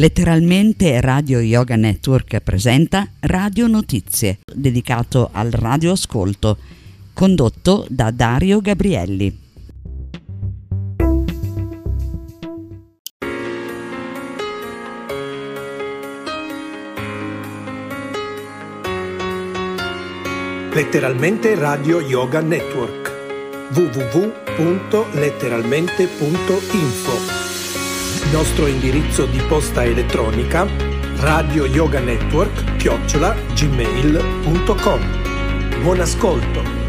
Letteralmente Radio Yoga Network presenta Radio Notizie, dedicato al radioascolto, condotto da Dario Gabrielli. Letteralmente Radio Yoga Network www.letteralmente.info nostro indirizzo di posta elettronica radio yoga network chiocciola gmail.com. Buon ascolto!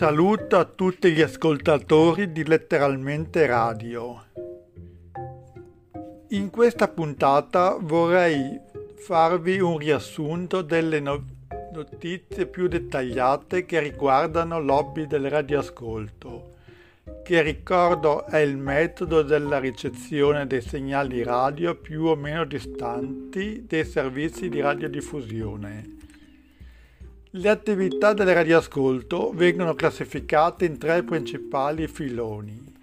Saluto a tutti gli ascoltatori di Letteralmente Radio. In questa puntata vorrei farvi un riassunto delle no- notizie più dettagliate che riguardano l'hobby del radioascolto, che ricordo è il metodo della ricezione dei segnali radio più o meno distanti dei servizi di radiodiffusione le attività del radioascolto vengono classificate in tre principali filoni.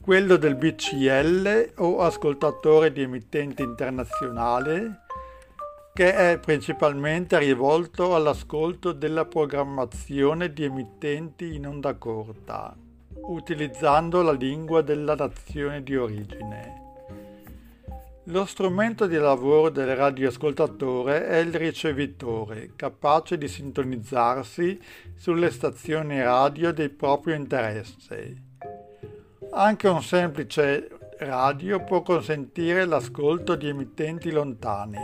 Quello del BCL o ascoltatore di emittente internazionale, che è principalmente rivolto all'ascolto della programmazione di emittenti in onda corta, utilizzando la lingua della nazione di origine. Lo strumento di lavoro del radioascoltatore è il ricevitore, capace di sintonizzarsi sulle stazioni radio di proprio interesse. Anche un semplice radio può consentire l'ascolto di emittenti lontani,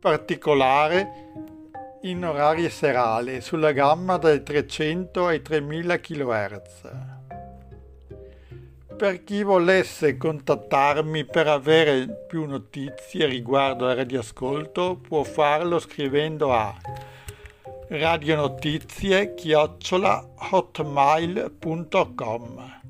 particolare in orari serali, sulla gamma dai 300 ai 3000 kHz. Per chi volesse contattarmi per avere più notizie riguardo al radioascolto può farlo scrivendo a radionotizie-hotmail.com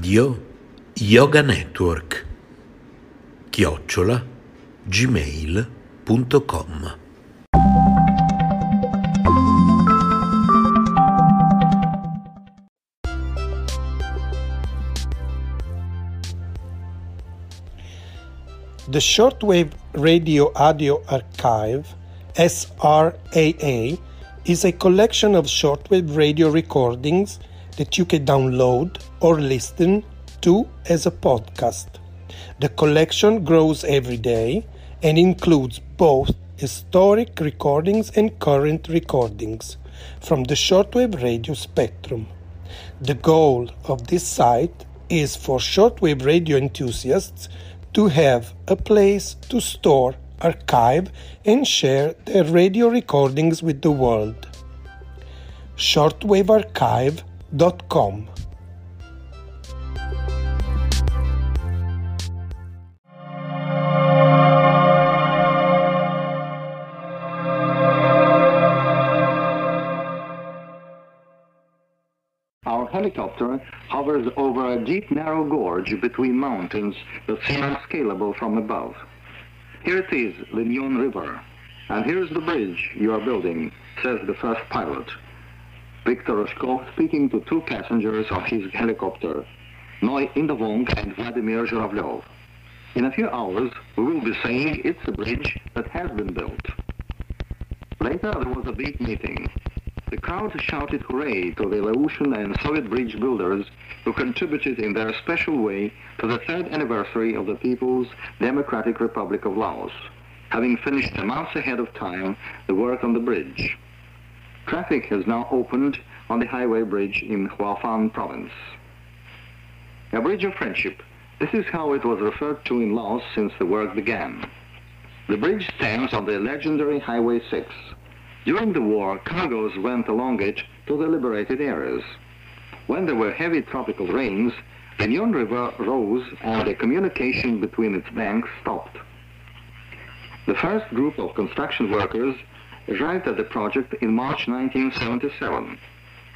radio yoga network chiocciola gmail.com The Shortwave Radio Audio Archive, SRAA, is a collection of shortwave radio recordings that you can download or listen to as a podcast. The collection grows every day and includes both historic recordings and current recordings from the shortwave radio spectrum. The goal of this site is for shortwave radio enthusiasts to have a place to store, archive, and share their radio recordings with the world. shortwavearchive.com helicopter hovers over a deep, narrow gorge between mountains that seem unscalable from above. Here it is, the Nyon River. And here's the bridge you are building, says the first pilot. Viktor Roshkov speaking to two passengers of his helicopter, Noy Indavong and Vladimir Zhuravlev. In a few hours, we will be saying it's a bridge that has been built. Later, there was a big meeting. The crowd shouted hooray to the Laotian and Soviet bridge builders who contributed in their special way to the third anniversary of the People's Democratic Republic of Laos, having finished a month ahead of time the work on the bridge. Traffic has now opened on the highway bridge in Hua Phan province. A bridge of friendship. This is how it was referred to in Laos since the work began. The bridge stands on the legendary Highway 6, during the war, cargoes went along it to the liberated areas. When there were heavy tropical rains, the Nyon River rose and the communication between its banks stopped. The first group of construction workers arrived at the project in March 1977.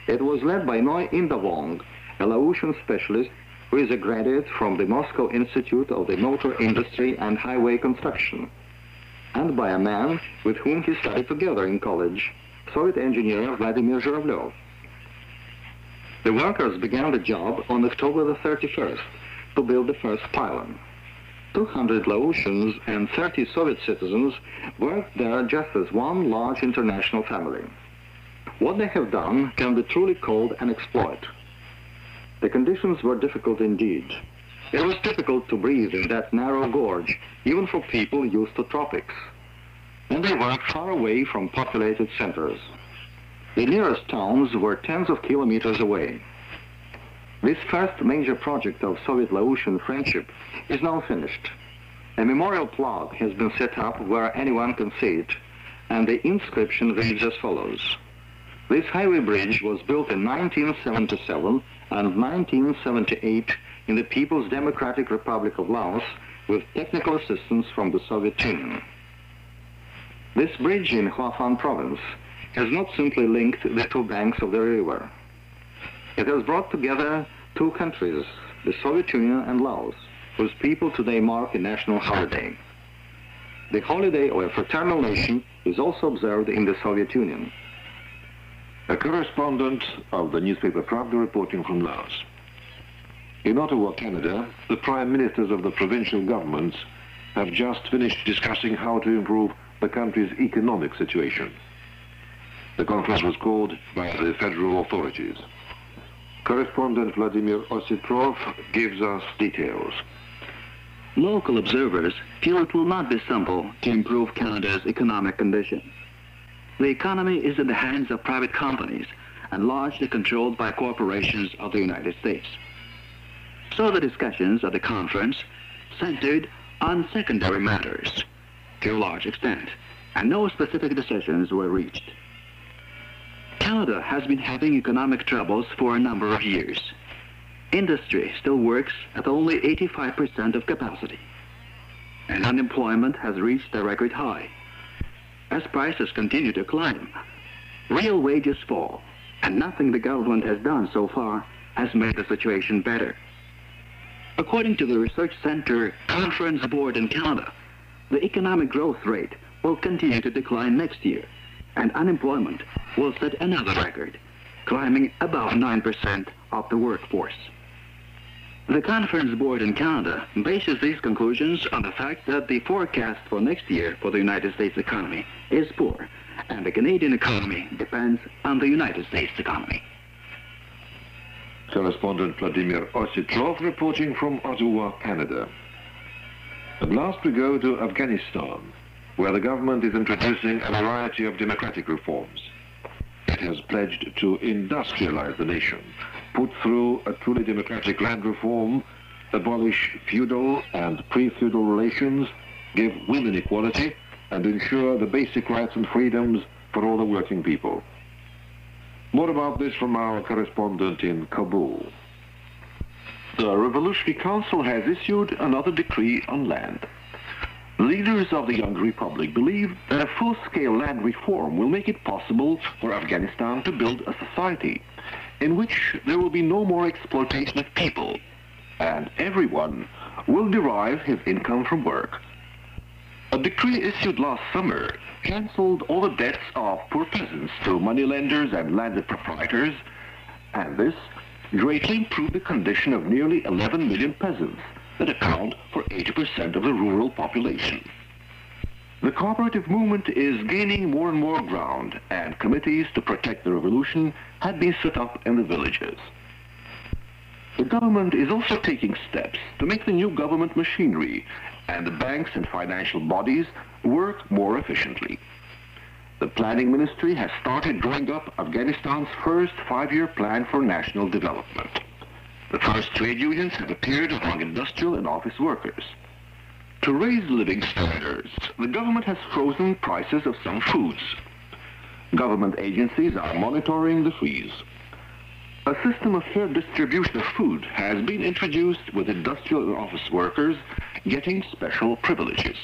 It was led by Noy Indavong, a Laotian specialist who is a graduate from the Moscow Institute of the Motor Industry and Highway Construction and by a man with whom he studied together in college, Soviet engineer Vladimir Zhuravlev. The workers began the job on October the 31st to build the first pylon. 200 Laotians and 30 Soviet citizens worked there just as one large international family. What they have done can be truly called an exploit. The conditions were difficult indeed. It was difficult to breathe in that narrow gorge, even for people used to tropics. And they worked far away from populated centers. The nearest towns were tens of kilometers away. This first major project of Soviet-Laotian friendship is now finished. A memorial plaque has been set up where anyone can see it, and the inscription reads as follows. This highway bridge was built in 1977 and 1978 in the People's Democratic Republic of Laos with technical assistance from the Soviet Union. This bridge in Hua Phan province has not simply linked the two banks of the river. It has brought together two countries, the Soviet Union and Laos, whose people today mark a national holiday. The holiday of a fraternal nation is also observed in the Soviet Union. A correspondent of the newspaper Pravda reporting from Laos. In Ottawa, Canada, the prime ministers of the provincial governments have just finished discussing how to improve the country's economic situation. The conference was called by the federal authorities. Correspondent Vladimir Ositrov gives us details. Local observers feel it will not be simple to improve Canada's economic condition. The economy is in the hands of private companies and largely controlled by corporations of the United States. So the discussions at the conference centered on secondary matters to a large extent, and no specific decisions were reached. Canada has been having economic troubles for a number of years. Industry still works at only 85% of capacity, and unemployment has reached a record high. As prices continue to climb, real wages fall, and nothing the government has done so far has made the situation better. According to the Research Center Conference Board in Canada, the economic growth rate will continue to decline next year, and unemployment will set another record, climbing above 9% of the workforce. The conference board in Canada bases these conclusions on the fact that the forecast for next year for the United States economy is poor, and the Canadian economy depends on the United States economy. Correspondent Vladimir Ositrov reporting from Ottawa, Canada. At last we go to Afghanistan, where the government is introducing a variety of democratic reforms. It has pledged to industrialize the nation, put through a truly democratic land reform, abolish feudal and pre-feudal relations, give women equality, and ensure the basic rights and freedoms for all the working people. More about this from our correspondent in Kabul. The Revolutionary Council has issued another decree on land. Leaders of the young republic believe that a full-scale land reform will make it possible for Afghanistan to build a society in which there will be no more exploitation of people, and everyone will derive his income from work. A decree issued last summer cancelled all the debts of poor peasants to moneylenders and landed proprietors, and this greatly improved the condition of nearly 11 million peasants that account for 80% of the rural population. The cooperative movement is gaining more and more ground, and committees to protect the revolution have been set up in the villages. The government is also taking steps to make the new government machinery and the banks and financial bodies work more efficiently. The Planning Ministry has started drawing up Afghanistan's first five-year plan for national development. The first trade unions have appeared among industrial and office workers. To raise living standards, the government has frozen prices of some foods. Government agencies are monitoring the freeze. A system of fair distribution of food has been introduced with industrial and office workers getting special privileges.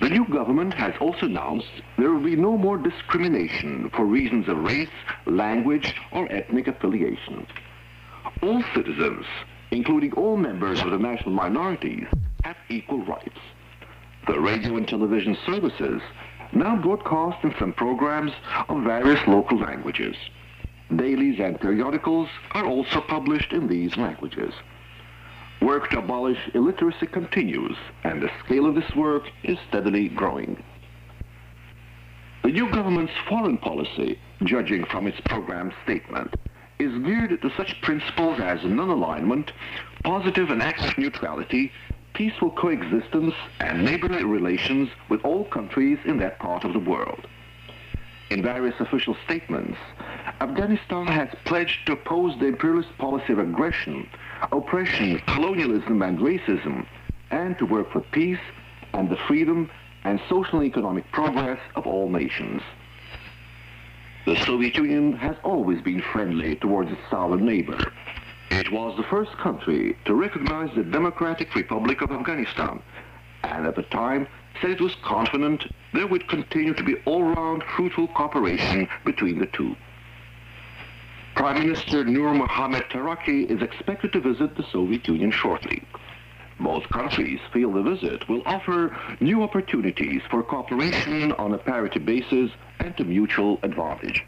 The new government has also announced there will be no more discrimination for reasons of race, language, or ethnic affiliation. All citizens, including all members of the national minorities, have equal rights. The radio and television services now broadcast in some programs of various local languages. Dailies and periodicals are also published in these languages. Work to abolish illiteracy continues, and the scale of this work is steadily growing. The new government's foreign policy, judging from its program statement, is geared to such principles as non-alignment, positive and active neutrality, peaceful coexistence, and neighborly relations with all countries in that part of the world. In various official statements, Afghanistan has pledged to oppose the imperialist policy of aggression, oppression, colonialism, and racism, and to work for peace and the freedom and social and economic progress of all nations. The Soviet Union has always been friendly towards its southern neighbor. It was the first country to recognize the Democratic Republic of Afghanistan, and at the time said it was confident there would continue to be all-round fruitful cooperation between the two. Prime Minister Nur Mohammad Taraki is expected to visit the Soviet Union shortly. Both countries feel the visit will offer new opportunities for cooperation on a parity basis and to mutual advantage.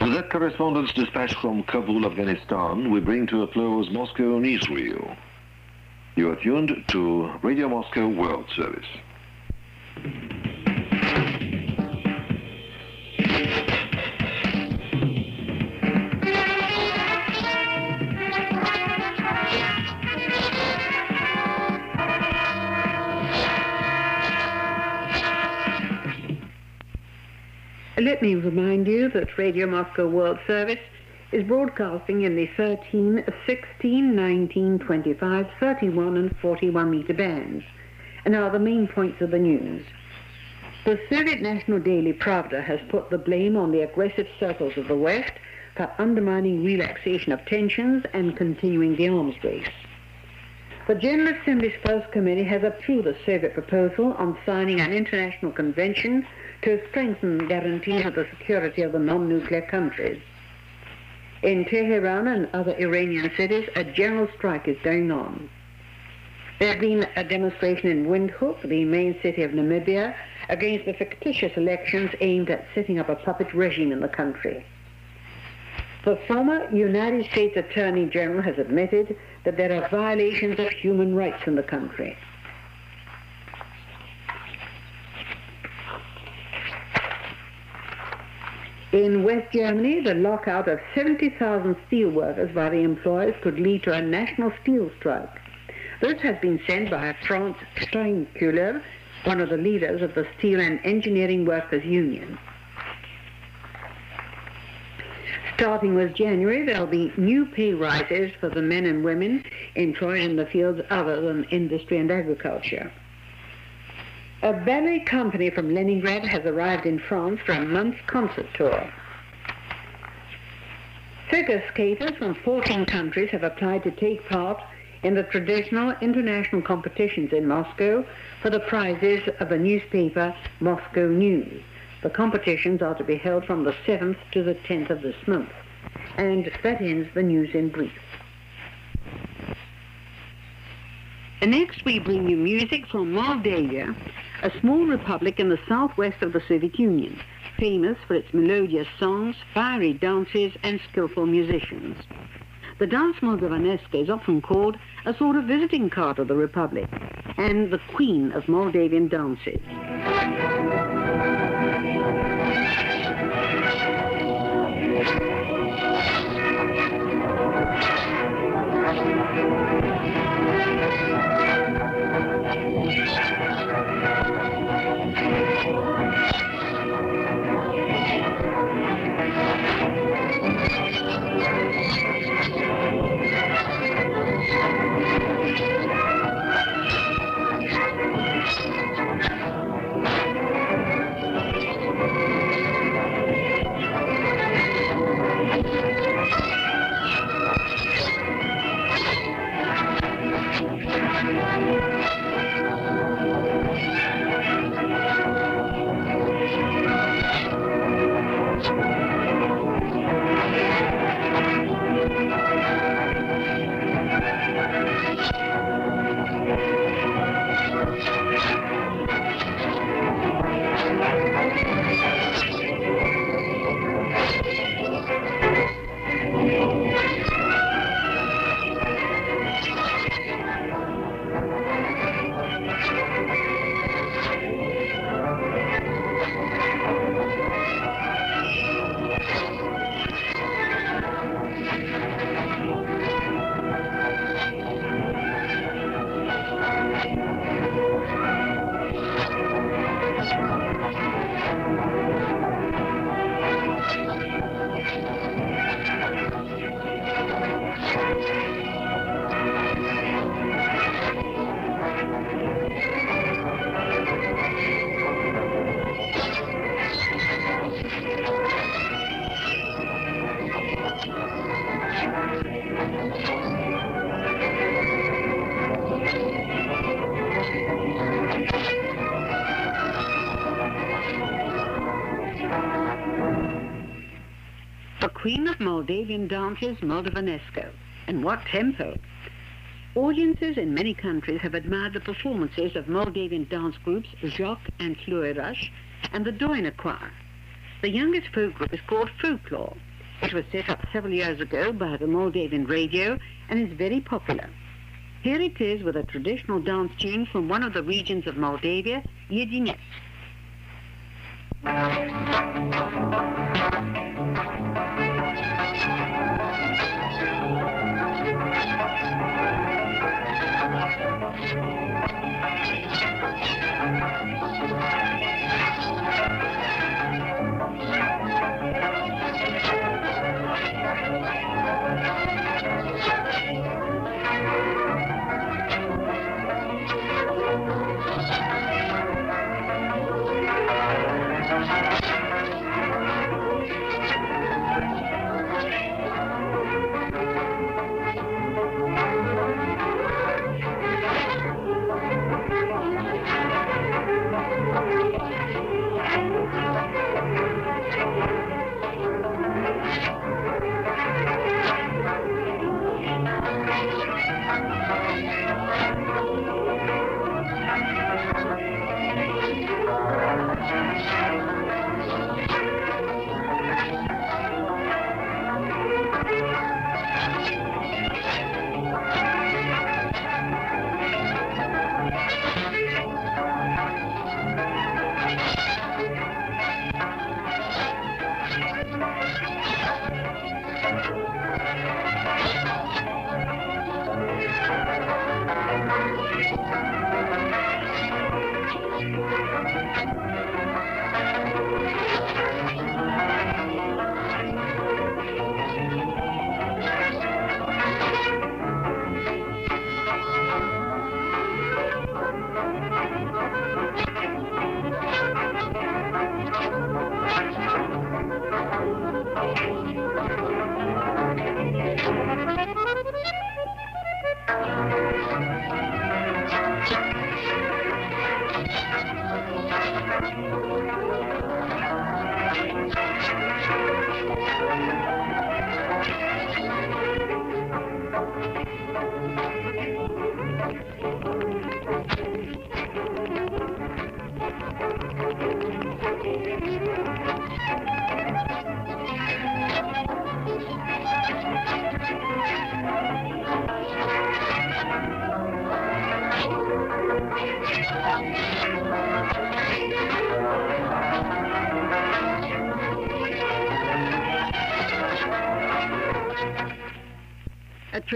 With that correspondence dispatch from Kabul, Afghanistan, we bring to a close Moscow and Israel. You are tuned to Radio Moscow World Service. Uh, let me remind you that Radio Moscow World Service is broadcasting in the 13, 16, 19, 25, 31 and 41 meter bands. And are the main points of the news. The Soviet National Daily Pravda has put the blame on the aggressive circles of the West for undermining relaxation of tensions and continuing the arms race. The General Assembly's First Committee has approved the Soviet proposal on signing an international convention to strengthen guarantees of the security of the non-nuclear countries. In Tehran and other Iranian cities, a general strike is going on. There has been a demonstration in Windhoek, the main city of Namibia, against the fictitious elections aimed at setting up a puppet regime in the country. The former United States Attorney General has admitted that there are violations of human rights in the country. In West Germany, the lockout of 70,000 steel workers by the employers could lead to a national steel strike. This has been said by Franz Steinkuehler, one of the leaders of the Steel and Engineering Workers Union. Starting with January, there'll be new pay rises for the men and women employed in the fields other than industry and agriculture. A ballet company from Leningrad has arrived in France for a month's concert tour. Figure skaters from 14 countries have applied to take part in the traditional international competitions in Moscow for the prizes of the newspaper Moscow News. The competitions are to be held from the 7th to the 10th of this month. And that ends the news in brief. Next we bring you music from Moldavia, a small republic in the southwest of the Soviet Union, famous for its melodious songs, fiery dances, and skillful musicians. The dance Moldavanesca is often called a sort of visiting card of the republic and the queen of Moldavian dances. Moldavian dances, Moldavanesco. And what tempo! Audiences in many countries have admired the performances of Moldavian dance groups Joc and Fluerash and the Doina Choir. The youngest folk group is called Folklore. It was set up several years ago by the Moldavian radio and is very popular. Here it is with a traditional dance tune from one of the regions of Moldavia, Yedinets.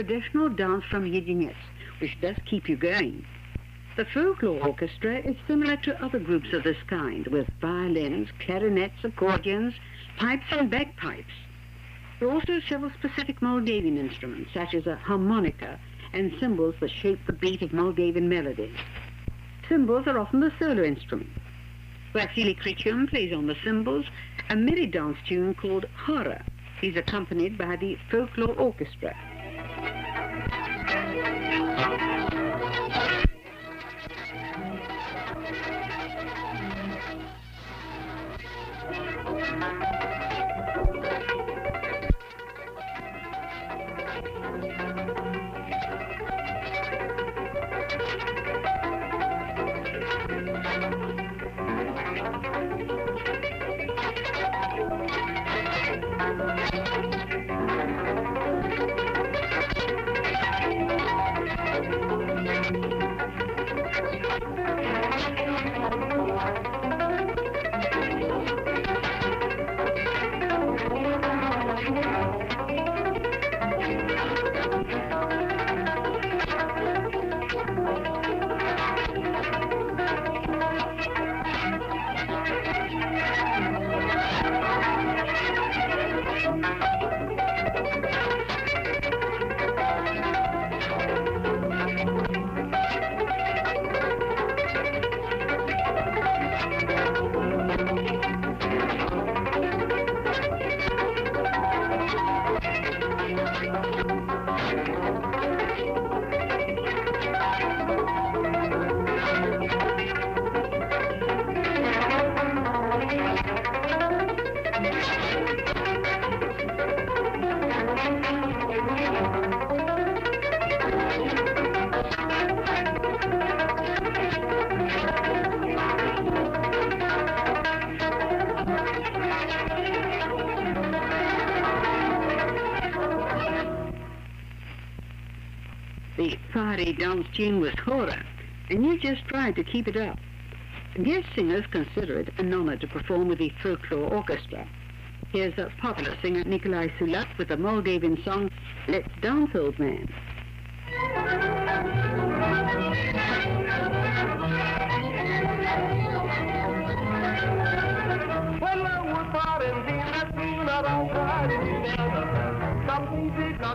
Traditional dance from Yidinets, which does keep you going. The folklore orchestra is similar to other groups of this kind, with violins, clarinets, accordions, pipes and bagpipes. There are also several specific Moldavian instruments, such as a harmonica and cymbals that shape the beat of Moldavian melodies. Cymbals are often the solo instrument. Vasily Krichum plays on the cymbals a merry dance tune called Hora. He's accompanied by the folklore orchestra. Dance tune was Hora, and you just tried to keep it up. Guest singers consider it an honor to perform with the folklore orchestra. Here's a popular singer, Nikolai Sulac, with the Moldavian song, Let's Dance, Old Man.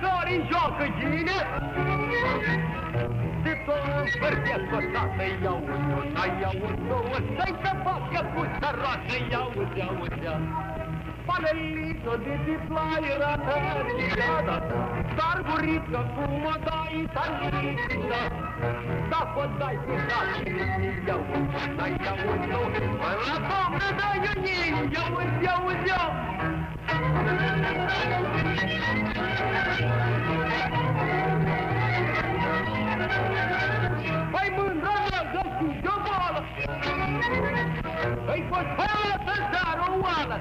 Care joacă gine De două Să-i să facă cu săroată Iau, iau, iau Pannellino di deployer attendida, Barburita fuma da Italina, da quandai si sa ci ninja, da ia uio, per la bomba da ia ninja, uio uio. Vai mândra, dă-ți de bola! Păi fost fără să zară oală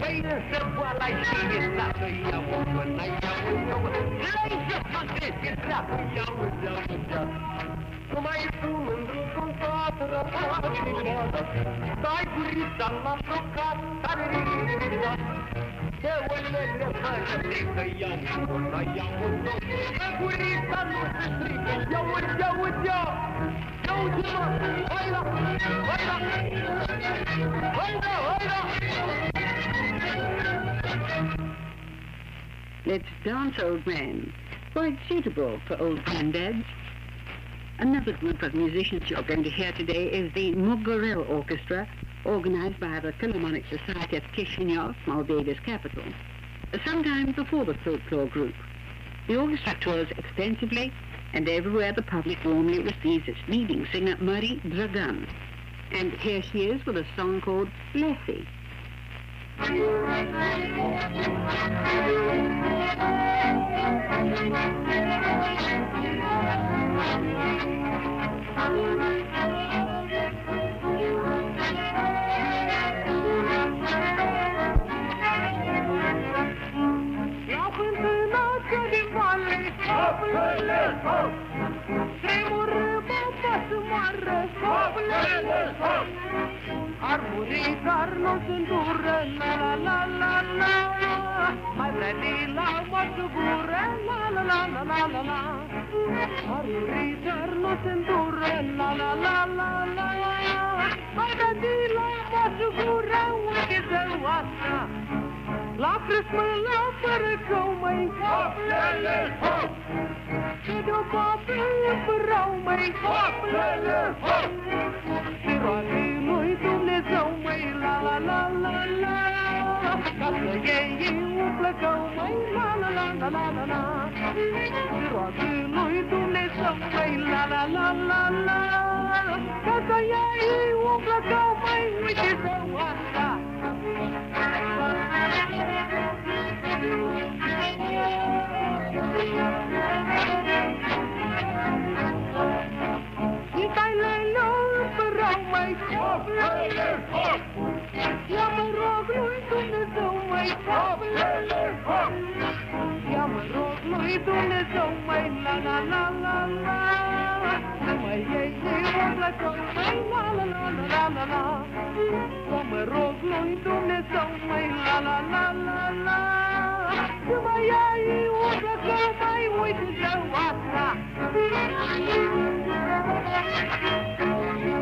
Păi însă boala și e dacă iau o până iau o nouă Lei să făcesc e dracu iau iau iau Numai tu mândru cum toată răpăținată Stai gurița la procat tare ridicat de unele fără frică iau una, iau o două Că gurița nu se strică, iau, iau, iau Iau, mă, hai Let's Dance, Old Man. Quite suitable for old granddads. Another group of musicians you're going to hear today is the Mugurel Orchestra, organized by the Philharmonic Society of Chisinau, Moldavia's capital, sometime before the folklore group. The orchestra tours extensively, and everywhere the public warmly receives its leading singer, Maria Dragan. And here she is with a song called Lessie. Ar muri dar nu sunt dură, la la la la la Mai vrea de la moacă gură, la la la la la la la Ar muri dar nu sunt dură, la la la la la Mai vrea de la moacă gură, uite zău asta La crâsmă la fără cău, măi, hoplele, hop Și de-o papă împărau, măi, hoplele, hop Și roagă lui Dumnezeu, măi, la la la la la Ca să iei un plăcău, măi, la la la la la la la Și roagă lui Dumnezeu, măi, la la la la la Ca să iei un plăcău, măi, uite zău asta Stai lele, rău mai hop, lele, hop Ia mă rog lui Dumnezeu, mai hop, lele, hop Ia mă rog lui Dumnezeu, mai la la la la la Să mă iei de o plăcău, mai la la la la la la Să mă rog lui Dumnezeu, mai la la la la la Să mă iei o plăcău, mai uite de asta Babo,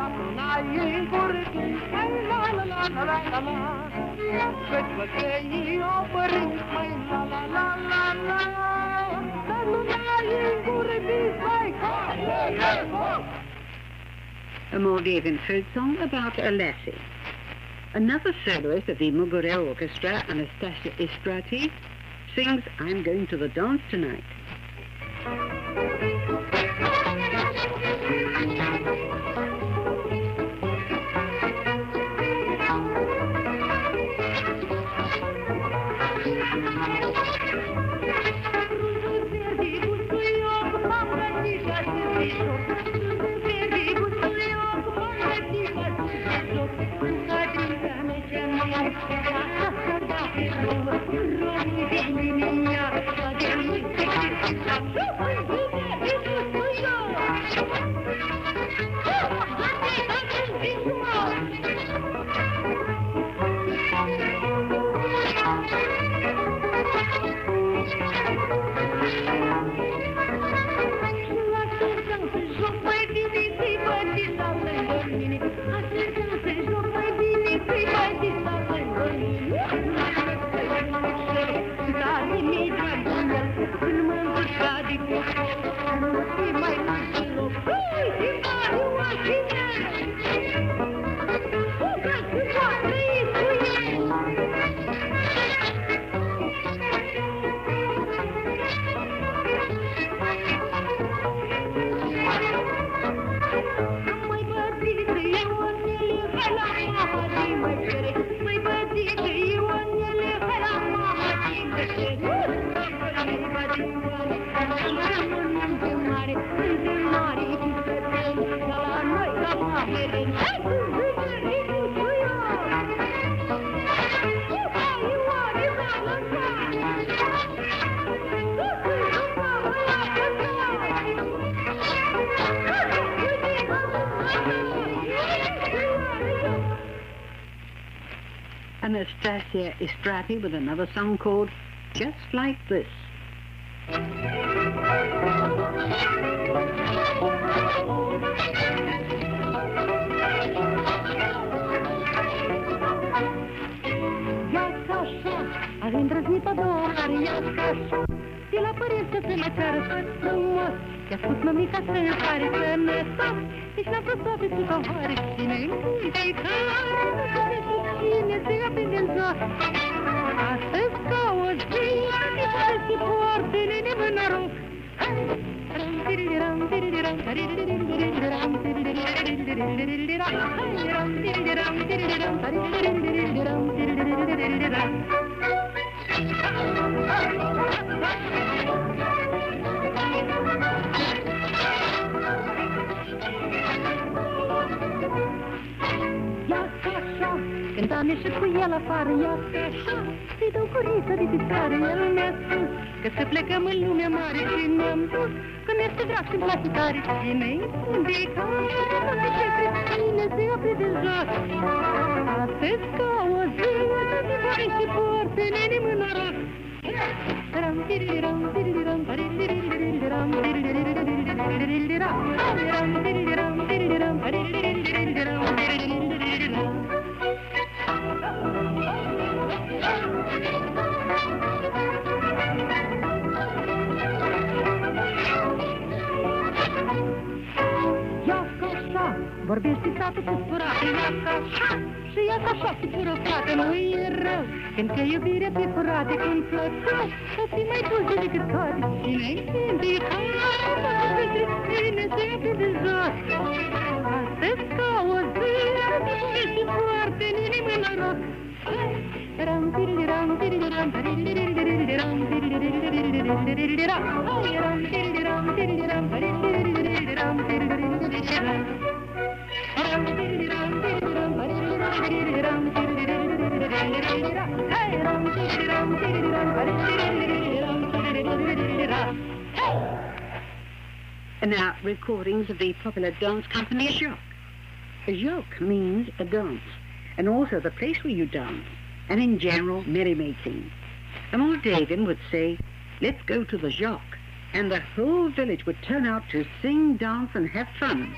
La la la la la la la la la la la a Moldavian folk song about a lassie. Another soloist of the Mugurel Orchestra, Anastasia Istrati, sings I'm Going to the Dance Tonight. Thank you. Hey, my, my hero. Hey, Hima, you are Hima. Alessia Estrati with another song called Just Like This. Разнита долар, я скажу, ти лапаришка се накара с ты Тя вкусно ми кафе пари, не сос, ти ще на просопи си говориш, ти не и тъй cu el afară, ia așa Să-i dau curiță de picioare, el mi-a spus Că să plecăm în lumea mare și ne-am dus. Că mi-este drag și-mi place tare Cine-i indicat Ce creștine se opri de jos? Astăzi ca بالصفات في الصراع يا خشاش بروفات وير انت يا بيرة في فراتك ونفلت خشي ما يتوجه لك الكاري سمعين بيخاف وتجري نسيت بالزار تبكى وزير مش فوارتني من الروح رام تيري رام تيري رام تيري رام تيري رام تيري رام And now, recordings of the popular dance company a joke. A joke means a dance, and also the place where you dance, and in general, merrymaking. And old Dagan would say, let's go to the jock, and the whole village would turn out to sing, dance, and have fun.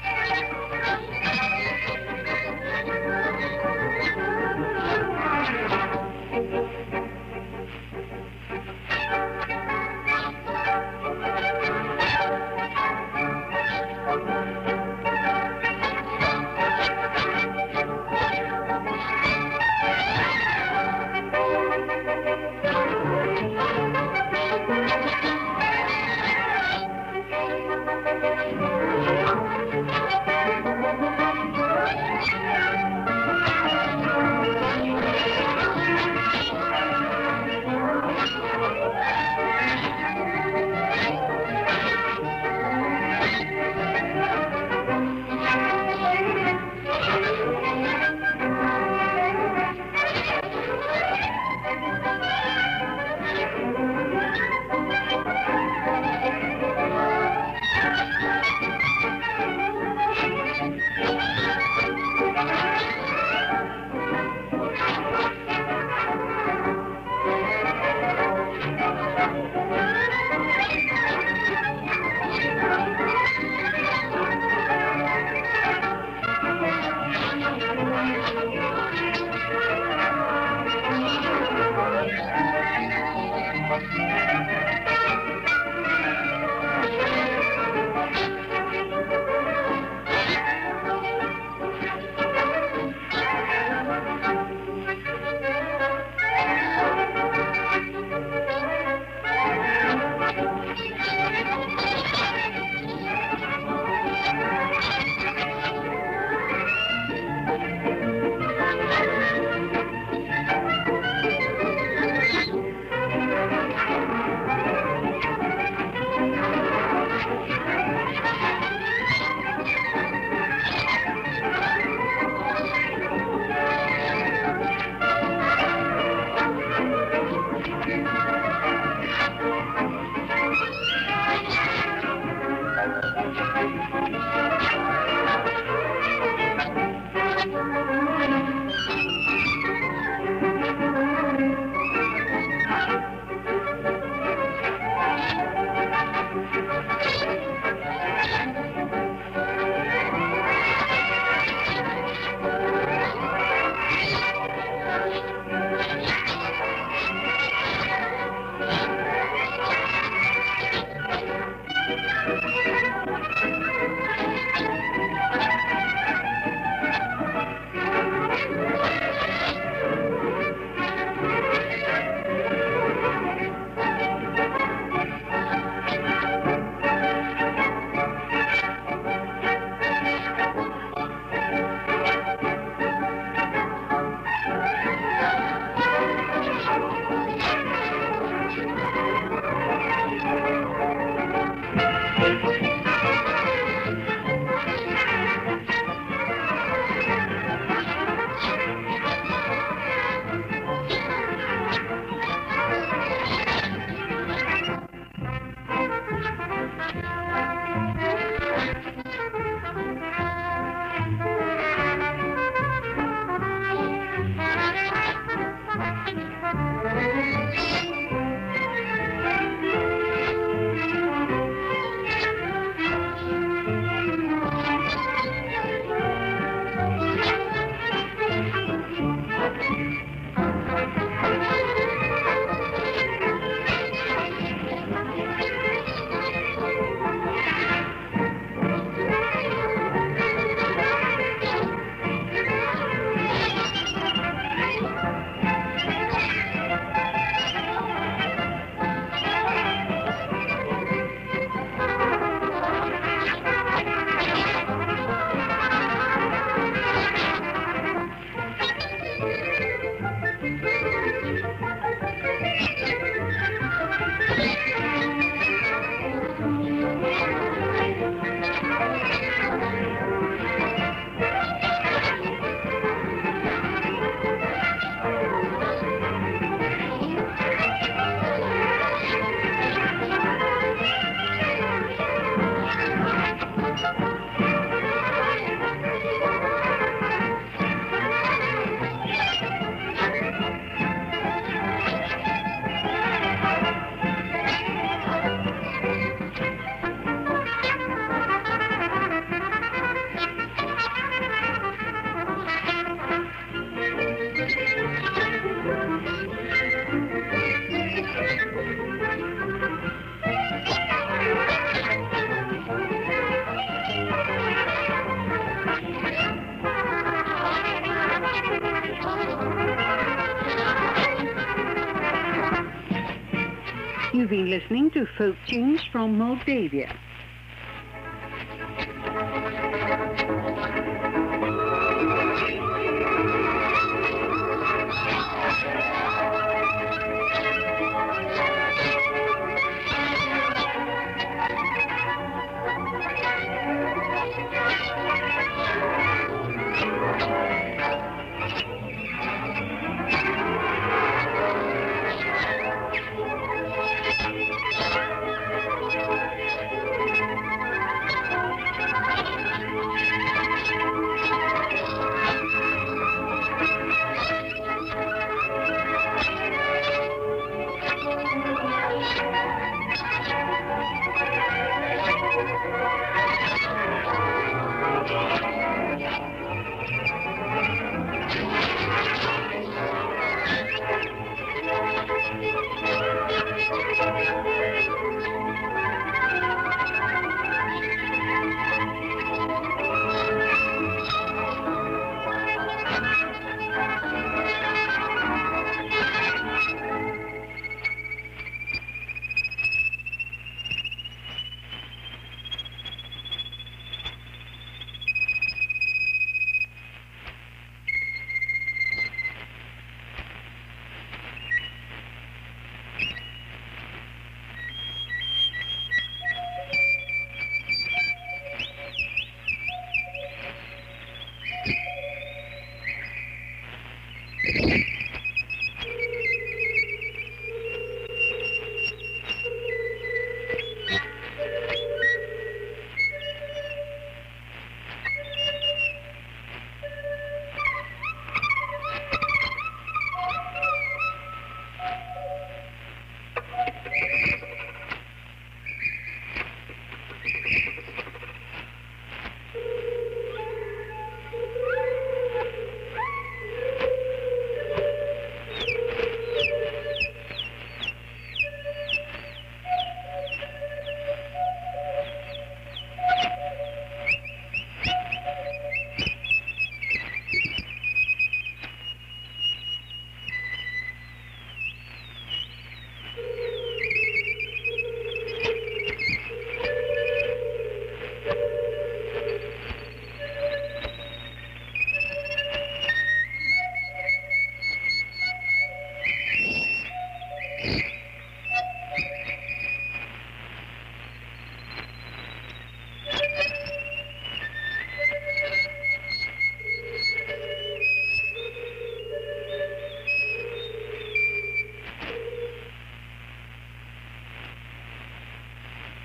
Been listening to folk tunes from Moldavia.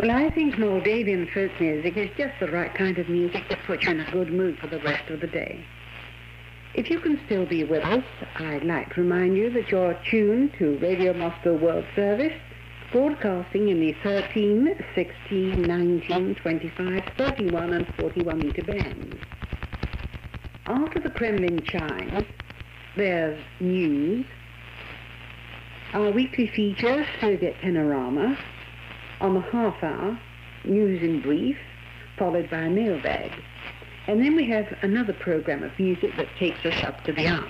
Well, I think Moldavian folk music is just the right kind of music to put you in a good mood for the rest of the day. If you can still be with us, I'd like to remind you that you're tuned to Radio Moscow World Service, broadcasting in the 13, 16, 19, 25, 31 and 41 meter bands. After the Kremlin chimes, there's news, our weekly feature, Soviet Panorama, on the half hour, news in brief, followed by a mailbag. And then we have another program of music that takes us up to the hour.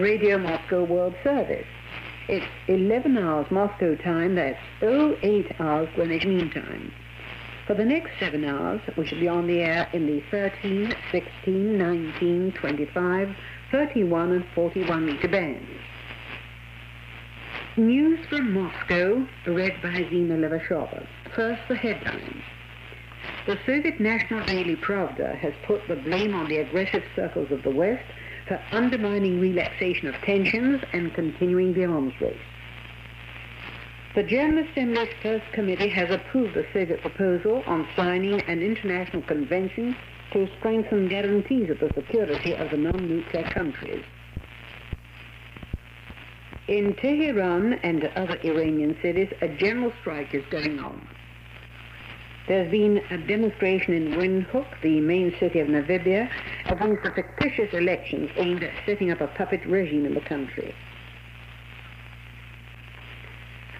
Radio Moscow World Service. It's 11 hours Moscow time, that's 08 hours Greenwich Mean Time. For the next seven hours, we shall be on the air in the 13, 16, 19, 25, 31 and 41 meter bands. News from Moscow, read by Zina Levashova. First, the headlines. The Soviet National Daily Pravda has put the blame on the aggressive circles of the West for undermining relaxation of tensions and continuing the arms race. The General Assembly's First Committee has approved the Soviet proposal on signing an international convention to strengthen guarantees of the security of the non-nuclear countries. In Tehran and other Iranian cities, a general strike is going on. There's been a demonstration in Windhoek, the main city of Namibia, against the fictitious elections aimed at setting up a puppet regime in the country.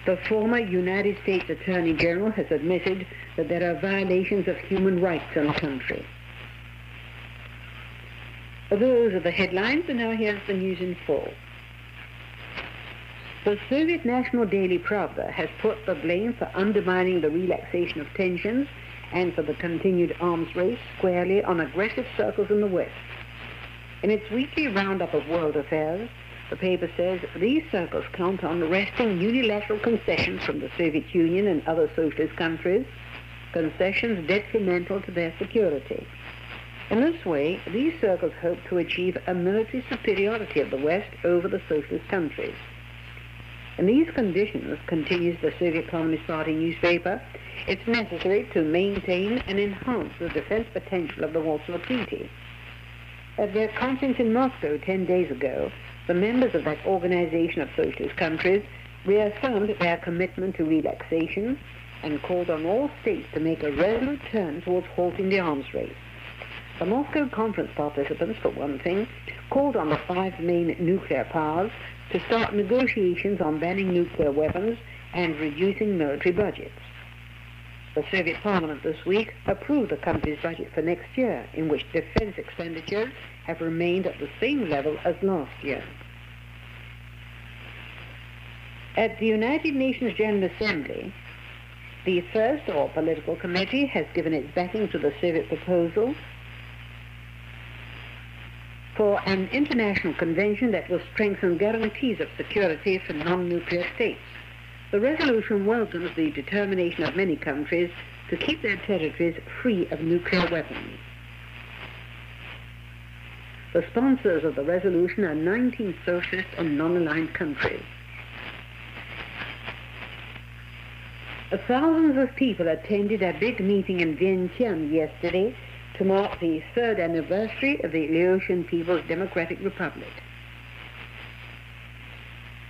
The former United States Attorney General has admitted that there are violations of human rights in the country. Those are the headlines, and now here's the news in full. The Soviet National Daily Pravda has put the blame for undermining the relaxation of tensions and for the continued arms race squarely on aggressive circles in the West. In its weekly roundup of world affairs, the paper says these circles count on arresting unilateral concessions from the Soviet Union and other socialist countries, concessions detrimental to their security. In this way, these circles hope to achieve a military superiority of the West over the socialist countries. In these conditions, continues the Soviet Communist Party newspaper, it's necessary to maintain and enhance the defense potential of the Warsaw Treaty. At their conference in Moscow 10 days ago, the members of that organization of socialist countries reaffirmed their commitment to relaxation and called on all states to make a resolute turn towards halting the arms race. The Moscow conference participants, for one thing, called on the five main nuclear powers to start negotiations on banning nuclear weapons and reducing military budgets. The Soviet Parliament this week approved the country's budget for next year, in which defense expenditures have remained at the same level as last year. At the United Nations General Assembly, the first or political committee has given its backing to the Soviet proposal for an international convention that will strengthen guarantees of security for non-nuclear states. The resolution welcomes the determination of many countries to keep their territories free of nuclear weapons. The sponsors of the resolution are 19 socialist and non-aligned countries. Thousands of people attended a big meeting in Vientiane yesterday to mark the third anniversary of the Laotian People's Democratic Republic.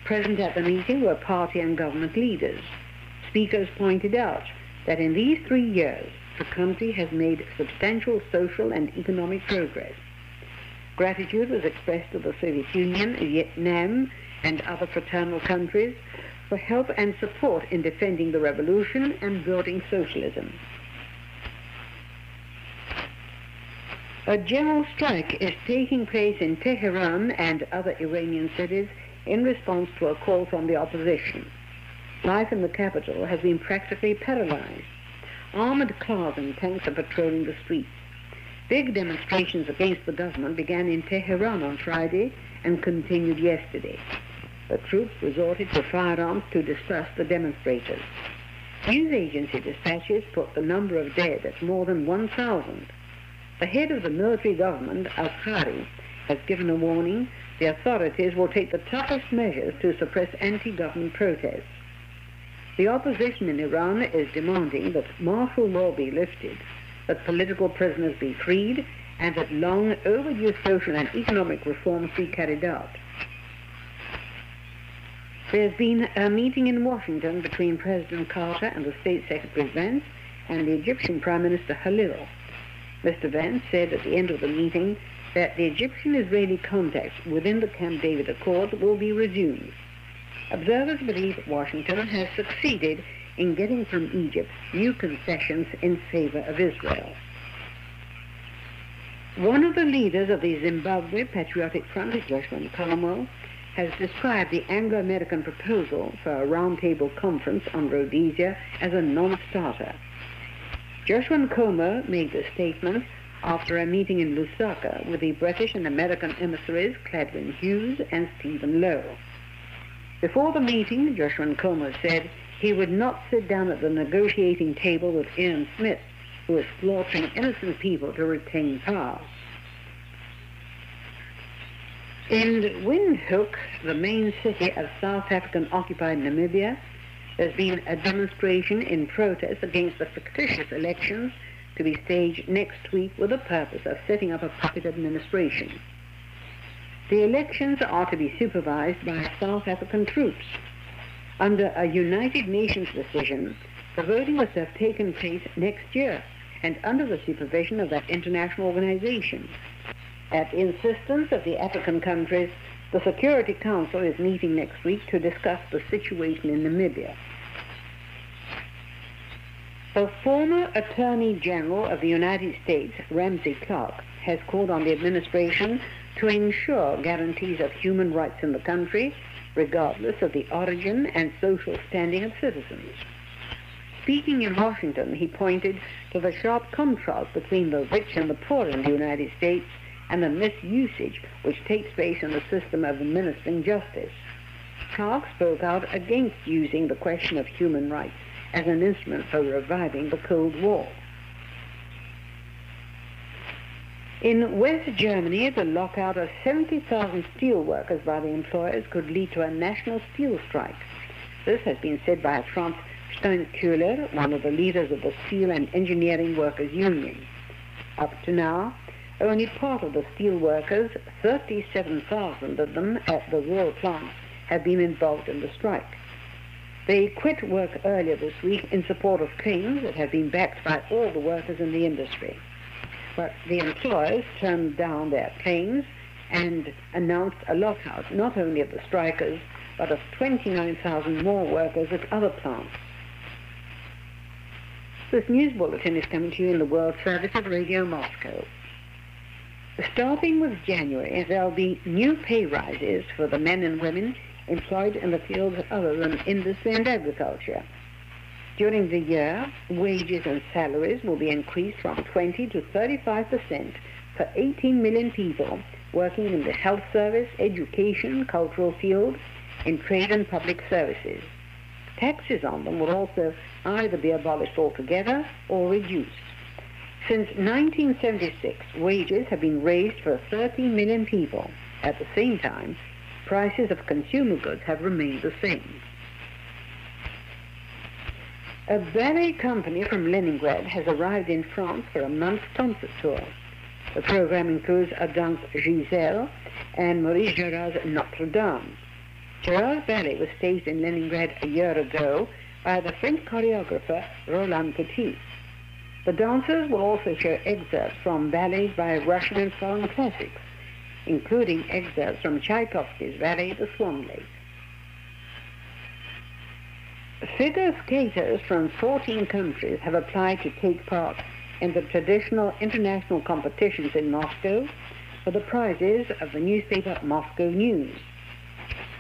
Present at the meeting were party and government leaders. Speakers pointed out that in these three years, the country has made substantial social and economic progress. Gratitude was expressed to the Soviet Union, Vietnam, and other fraternal countries for help and support in defending the revolution and building socialism. A general strike is taking place in Tehran and other Iranian cities in response to a call from the opposition. Life in the capital has been practically paralyzed. Armored cars and tanks are patrolling the streets. Big demonstrations against the government began in Tehran on Friday and continued yesterday. The troops resorted to firearms to disperse the demonstrators. News agency dispatches put the number of dead at more than 1,000. The head of the military government, Azhari, has given a warning the authorities will take the toughest measures to suppress anti-government protests. The opposition in Iran is demanding that martial law be lifted, that political prisoners be freed, and that long overdue social and economic reforms be carried out. There's been a meeting in Washington between President Carter and the State Secretary Vance and the Egyptian Prime Minister Khalil. Mr. Vance said at the end of the meeting that the Egyptian-Israeli contacts within the Camp David Accord will be resumed. Observers believe Washington has succeeded in getting from Egypt new concessions in favor of Israel. One of the leaders of the Zimbabwe Patriotic Front, Joshua Nkomo, has described the Anglo-American proposal for a roundtable conference on Rhodesia as a non-starter. Joshua Nkomo made the statement after a meeting in Lusaka with the British and American emissaries Cledwyn Hughes and Stephen Low. Before the meeting, Joshua Nkomo said he would not sit down at the negotiating table with Ian Smith, who is slaughtering innocent people to retain power. In Windhoek, the main city of South African-occupied Namibia, there's been a demonstration in protest against the fictitious elections to be staged next week with the purpose of setting up a puppet administration. The elections are to be supervised by South African troops. Under a United Nations decision, the voting was to have taken place next year and under the supervision of that international organization. At the insistence of the African countries, the Security Council is meeting next week to discuss the situation in Namibia. The former Attorney General of the United States, Ramsey Clark, has called on the administration to ensure guarantees of human rights in the country, regardless of the origin and social standing of citizens. Speaking in Washington, he pointed to the sharp contrast between the rich and the poor in the United States and the misusage which takes place in the system of administering justice. Clark spoke out against using the question of human rights as an instrument for reviving the Cold War. In West Germany, the lockout of 70,000 steel workers by the employers could lead to a national steel strike. This has been said by Franz Steinkuehler, one of the leaders of the Steel and Engineering Workers Union. Up to now, only part of the steel workers, 37,000 of them at the Ruhr Plant, have been involved in the strike. They quit work earlier this week in support of claims that have been backed by all the workers in the industry. But the employers turned down their claims and announced a lockout, not only of the strikers, but of 29,000 more workers at other plants. This news bulletin is coming to you in the World Service of Radio Moscow. Starting with January, there'll be new pay rises for the men and women employed in the fields other than industry and agriculture. During the year, wages and salaries will be increased from 20 to 35 percent for 18 million people working in the health service, education, cultural fields, in trade and public services. Taxes on them will also either be abolished altogether or reduced. Since 1976, wages have been raised for 13 million people. At the same time, prices of consumer goods have remained the same. A ballet company from Leningrad has arrived in France for a month's concert tour. The program includes Adam's Giselle and Maurice Jarre's Notre Dame. Jarre's ballet was staged in Leningrad a year ago by the French choreographer Roland Petit. The dancers will also show excerpts from ballets by Russian and foreign classics, including excerpts from Tchaikovsky's ballet The Swan Lake. Figure skaters from 14 countries have applied to take part in the traditional international competitions in Moscow for the prizes of the newspaper Moscow News.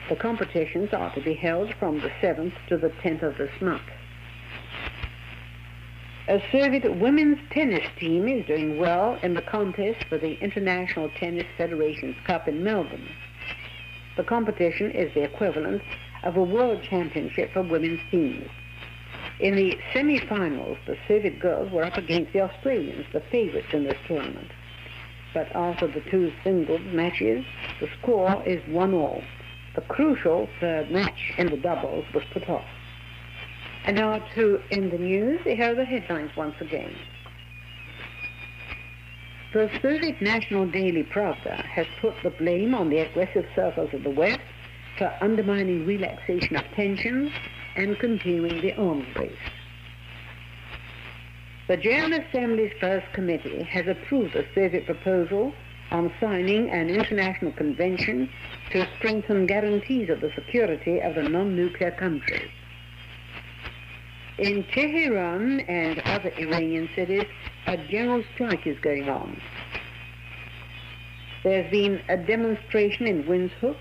The competitions are to be held from the 7th to the 10th of this month. A Soviet women's tennis team is doing well in the contest for the International Tennis Federation's Cup in Melbourne. The competition is the equivalent of a world championship for women's teams. In the semi-finals, the Soviet girls were up against the Australians, the favorites in this tournament. But after the two singles matches, the score is one all. The crucial third match in the doubles was put off. And now to end the news, here are the headlines once again. The Soviet National Daily Pravda has put the blame on the aggressive circles of the West for undermining relaxation of tensions and continuing the arms race. The General Assembly's First Committee has approved the Soviet proposal on signing an international convention to strengthen guarantees of the security of the non-nuclear countries. In Tehran and other Iranian cities, a general strike is going on. There's been a demonstration in Windhoek,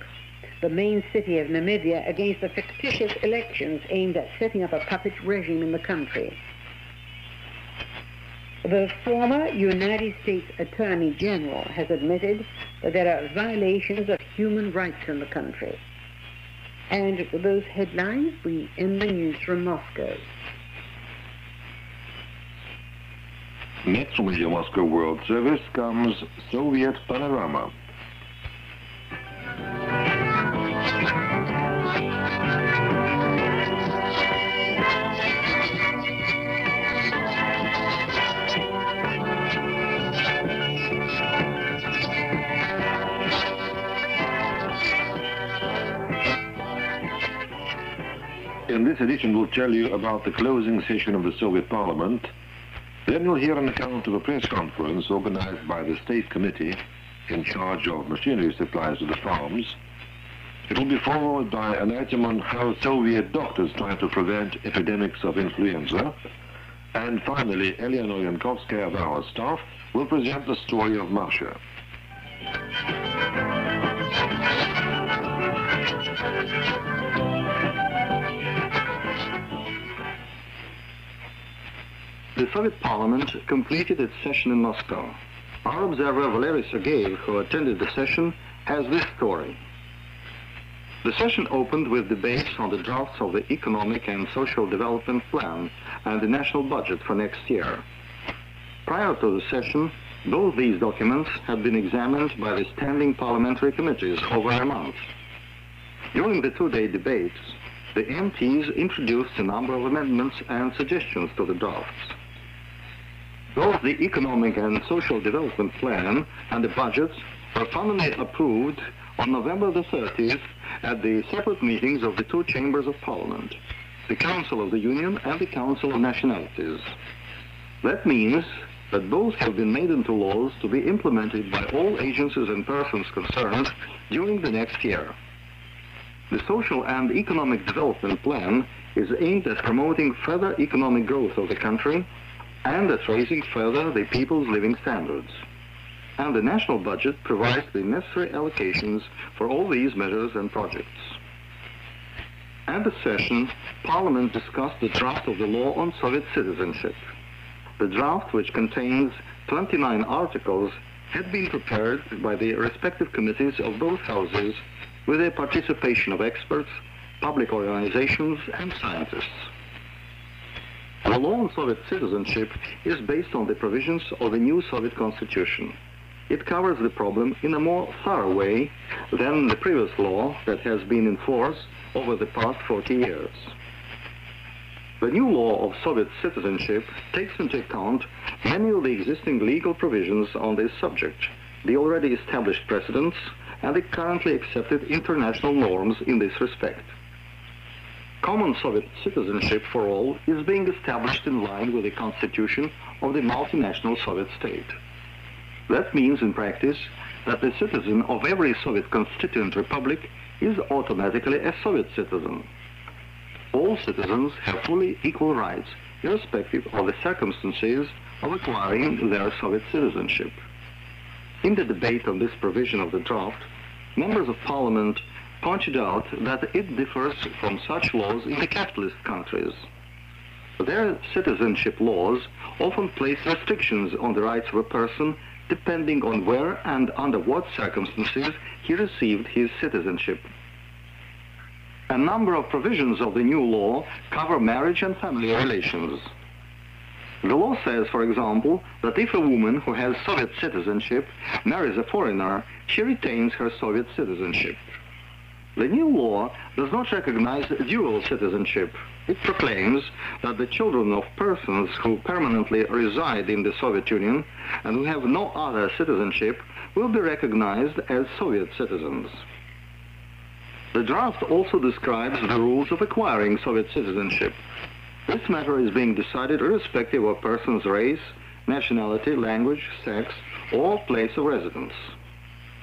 the main city of Namibia, against the fictitious elections aimed at setting up a puppet regime in the country. The former United States Attorney General has admitted that there are violations of human rights in the country. And with those headlines, we end the news from Moscow. Next from Radio Moscow World Service comes Soviet Panorama. In this edition, we'll tell you about the closing session of the Soviet Parliament. Then you'll hear an account of a press conference organized by the State Committee in charge of machinery supplies to the farms. It will be followed by an item on how Soviet doctors try to prevent epidemics of influenza. And finally, Eleanor Yankovskaya of our staff will present the story of Marcia. The Soviet Parliament completed its session in Moscow. Our observer Valery Sergeyev, who attended the session, has this story. The session opened with debates on the drafts of the Economic and Social Development Plan and the national budget for next year. Prior to the session, both these documents had been examined by the standing parliamentary committees over a month. During the two-day debates, the MPs introduced a number of amendments and suggestions to the drafts. Both the Economic and Social Development Plan and the budgets were finally approved on November the 30th at the separate meetings of the two chambers of Parliament, the Council of the Union and the Council of Nationalities. That means that both have been made into laws to be implemented by all agencies and persons concerned during the next year. The Social and Economic Development Plan is aimed at promoting further economic growth of the country and at raising further the people's living standards. And the national budget provides the necessary allocations for all these measures and projects. At the session, Parliament discussed the draft of the law on Soviet citizenship. The draft, which contains 29 articles, had been prepared by the respective committees of both houses with the participation of experts, public organizations, and scientists. The law on Soviet citizenship is based on the provisions of the new Soviet constitution. It covers the problem in a more thorough way than the previous law that has been in force over the past 40 years. The new law of Soviet citizenship takes into account many of the existing legal provisions on this subject, the already established precedents, and the currently accepted international norms in this respect. Common Soviet citizenship for all is being established in line with the constitution of the multinational Soviet state. That means in practice that the citizen of every Soviet constituent republic is automatically a Soviet citizen. All citizens have fully equal rights, irrespective of the circumstances of acquiring their Soviet citizenship. In the debate on this provision of the draft, members of parliament pointed out that it differs from such laws in the capitalist countries. Their citizenship laws often place restrictions on the rights of a person depending on where and under what circumstances he received his citizenship. A number of provisions of the new law cover marriage and family relations. The law says, for example, that if a woman who has Soviet citizenship marries a foreigner, she retains her Soviet citizenship. The new law does not recognize dual citizenship. It proclaims that the children of persons who permanently reside in the Soviet Union and who have no other citizenship will be recognized as Soviet citizens. The draft also describes the rules of acquiring Soviet citizenship. This matter is being decided irrespective of a person's race, nationality, language, sex, or place of residence.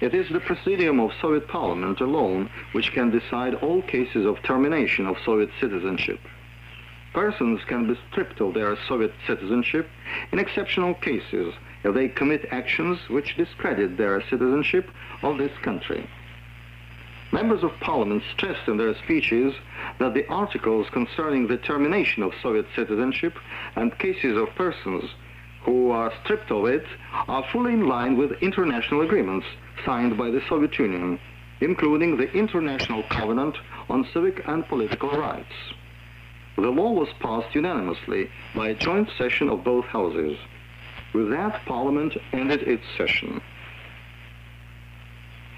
It is the Presidium of Soviet Parliament alone which can decide all cases of termination of Soviet citizenship. Persons can be stripped of their Soviet citizenship in exceptional cases if they commit actions which discredit their citizenship of this country. Members of Parliament stressed in their speeches that the articles concerning the termination of Soviet citizenship and cases of persons who are stripped of it are fully in line with international agreements signed by the Soviet Union, including the International Covenant on Civic and Political Rights. The law was passed unanimously by a joint session of both houses. With that, Parliament ended its session.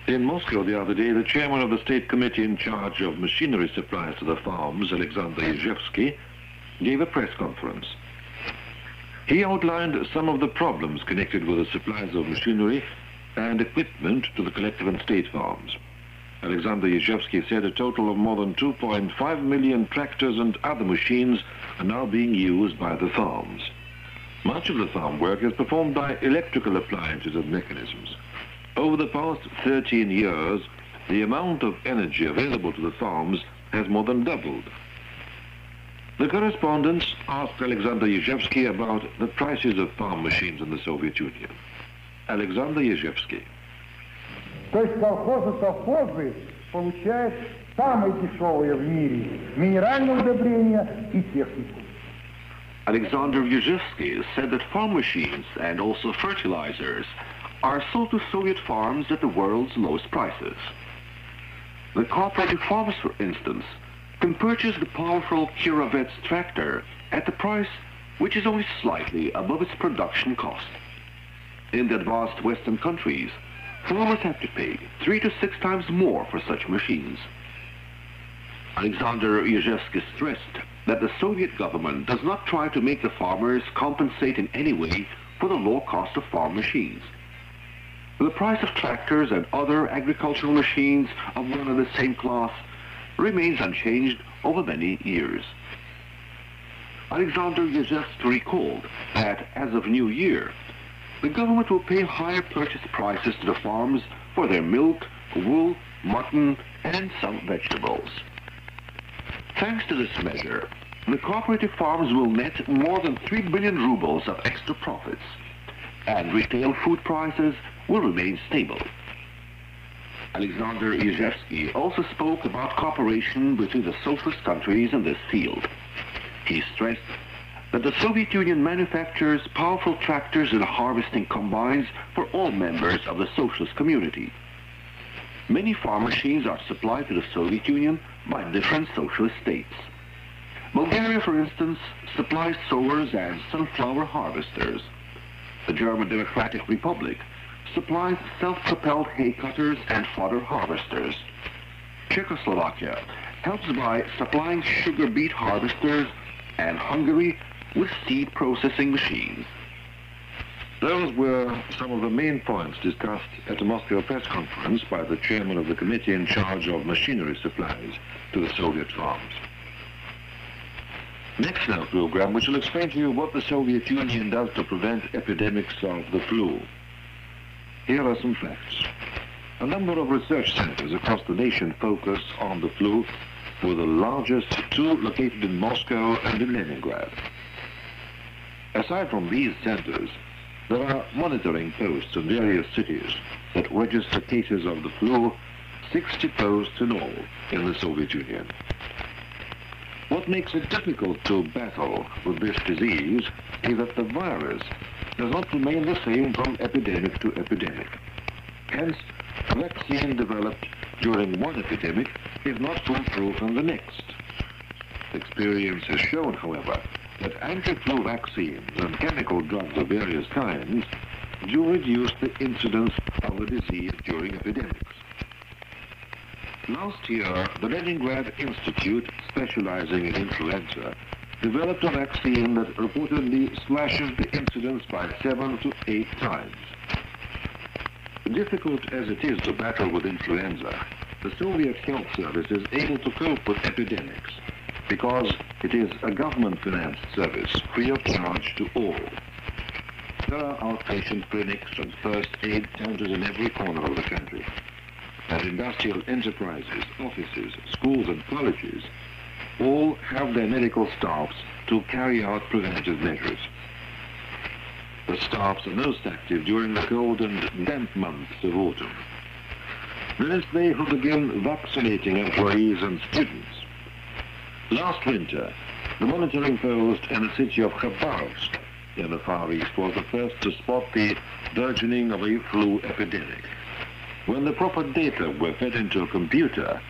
In Moscow the other day, the chairman of the state committee in charge of machinery supplies to the farms, Alexander Izhevsky, gave a press conference. He outlined some of the problems connected with the supplies of machinery and equipment to the collective and state farms. Alexander Yezhevsky said a total of more than 2.5 million tractors and other machines are now being used by the farms. Much of the farm work is performed by electrical appliances and mechanisms. Over the past 13 years, the amount of energy available to the farms has more than doubled. The correspondents asked Alexander Izhevsky about the prices of farm machines in the Soviet Union. Alexander Izhevsky. То есть колхозы совхозы получают самые дешевые в мире минеральные удобрения и технику. Alexander Yuzhevsky said that farm machines and also fertilizers are sold to Soviet farms at the world's lowest prices. The cooperative farmers, for instance, can purchase the powerful Kirovets tractor at the price which is only slightly above its production cost. In the advanced Western countries, farmers have to pay three to six times more for such machines. Alexander Yezhevsky stressed that the Soviet government does not try to make the farmers compensate in any way for the low cost of farm machines. The price of tractors and other agricultural machines of one and the same class remains unchanged over many years. Alexander Yezhevsky recalled that as of New Year, the government will pay higher purchase prices to the farms for their milk, wool, mutton, and some vegetables. Thanks to this measure, the cooperative farms will net more than 3 billion rubles of extra profits, and retail food prices will remain stable. Alexander Yezhevsky also spoke about cooperation between the socialist countries in this field. He stressed that the Soviet Union manufactures powerful tractors and harvesting combines for all members of the socialist community. Many farm machines are supplied to the Soviet Union by different socialist states. Bulgaria, for instance, supplies sowers and sunflower harvesters. The German Democratic Republic supplies self-propelled hay cutters and fodder harvesters. Czechoslovakia helps by supplying sugar beet harvesters and Hungary with seed processing machines. Those were some of the main points discussed at a Moscow press conference by the chairman of the committee in charge of machinery supplies to the Soviet farms. Next in our program, we shall explain to you what the Soviet Union does to prevent epidemics of the flu. Here are some facts. A number of research centers across the nation focus on the flu, with the largest two located in Moscow and in Leningrad. Aside from these centers, there are monitoring posts in various cities that register cases of the flu, 60 posts in all in the Soviet Union. What makes it difficult to battle with this disease is that the virus does not remain the same from epidemic to epidemic. Hence, vaccine developed during one epidemic is not foolproof in the next. Experience has shown, however, that anti-flu vaccines and chemical drugs of various kinds do reduce the incidence of the disease during epidemics. Last year, the Leningrad Institute, specializing in influenza, developed a vaccine that reportedly slashes the incidence by seven to eight times. Difficult as it is to battle with influenza, the Soviet health service is able to cope with epidemics because it is a government-financed service free of charge to all. There are outpatient clinics and first aid centers in every corner of the country. And industrial enterprises, offices, schools and colleges all have their medical staffs to carry out preventive measures. The staffs are most active during the cold and damp months of autumn. Then they who begin vaccinating employees and students. Last winter, the monitoring post in the city of Khabarovsk in the Far East was the first to spot the burgeoning of a flu epidemic. When the proper data were fed into a computer,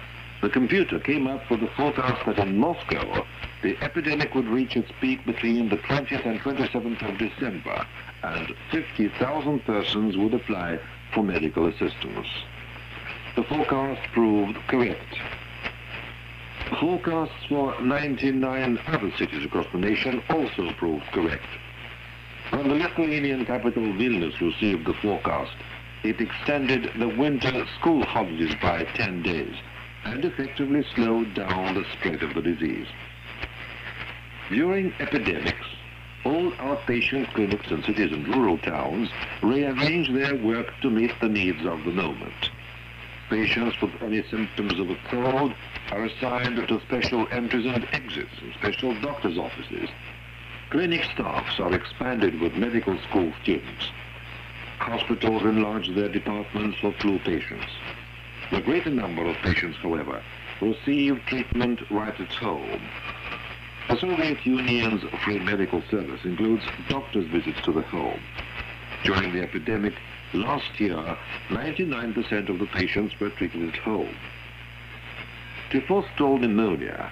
the computer came up with the forecast that in Moscow, the epidemic would reach its peak between the 20th and 27th of December, and 50,000 persons would apply for medical assistance. The forecast proved correct. Forecasts for 99 other cities across the nation also proved correct. When the Lithuanian capital Vilnius received the forecast, it extended the winter school holidays by 10 days and effectively slowed down the spread of the disease. During epidemics, all outpatient clinics in cities and rural towns rearrange their work to meet the needs of the moment. Patients with any symptoms of a cold are assigned to special entries and exits in special doctor's offices. Clinic staffs are expanded with medical school students. Hospitals enlarge their departments for flu patients. The greater number of patients, however, receive treatment right at home. The Soviet Union's free medical service includes doctor's visits to the home. During the epidemic, last year, 99% of the patients were treated at home. To forestall pneumonia,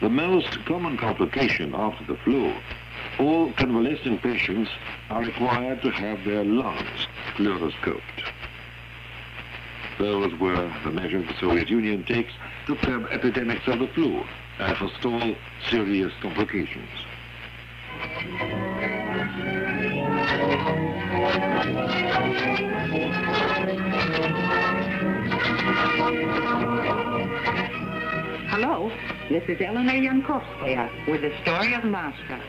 the most common complication after the flu, all convalescent patients are required to have their lungs fluoroscoped. Those were the measures the Soviet Union takes to curb epidemics of the flu and forestall serious complications. Hello, this is Eleanor Yankovskaya with the story of Masha.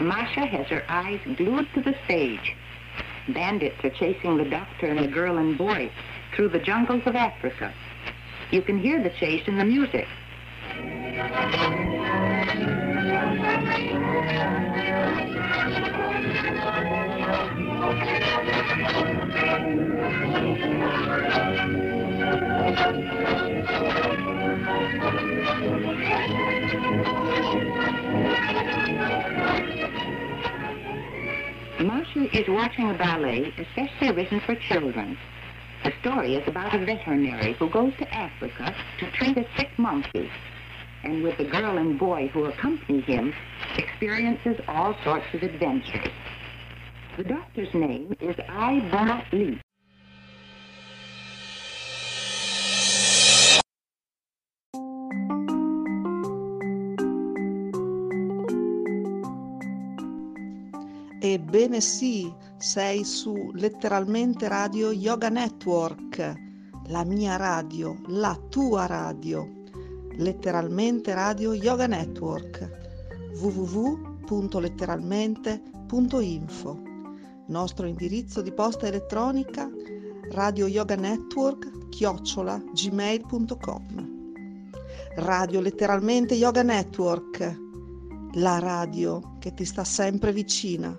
Masha has her eyes glued to the stage. Bandits are chasing the doctor and the girl and boy through the jungles of Africa. You can hear the chase in the music. Masha is watching a ballet especially written for children. The story is about a veterinary who goes to Africa to treat a sick monkey, and with the girl and boy who accompany him, experiences all sorts of adventures. The doctor's name is Ibora Lee. Ebbene sì, sei su letteralmente Radio Yoga Network, la mia radio, la tua radio. Letteralmente Radio Yoga Network www.letteralmente.info Nostro indirizzo di posta elettronica Radio Yoga Network chiocciola gmail.com Radio Letteralmente Yoga Network la radio che ti sta sempre vicina.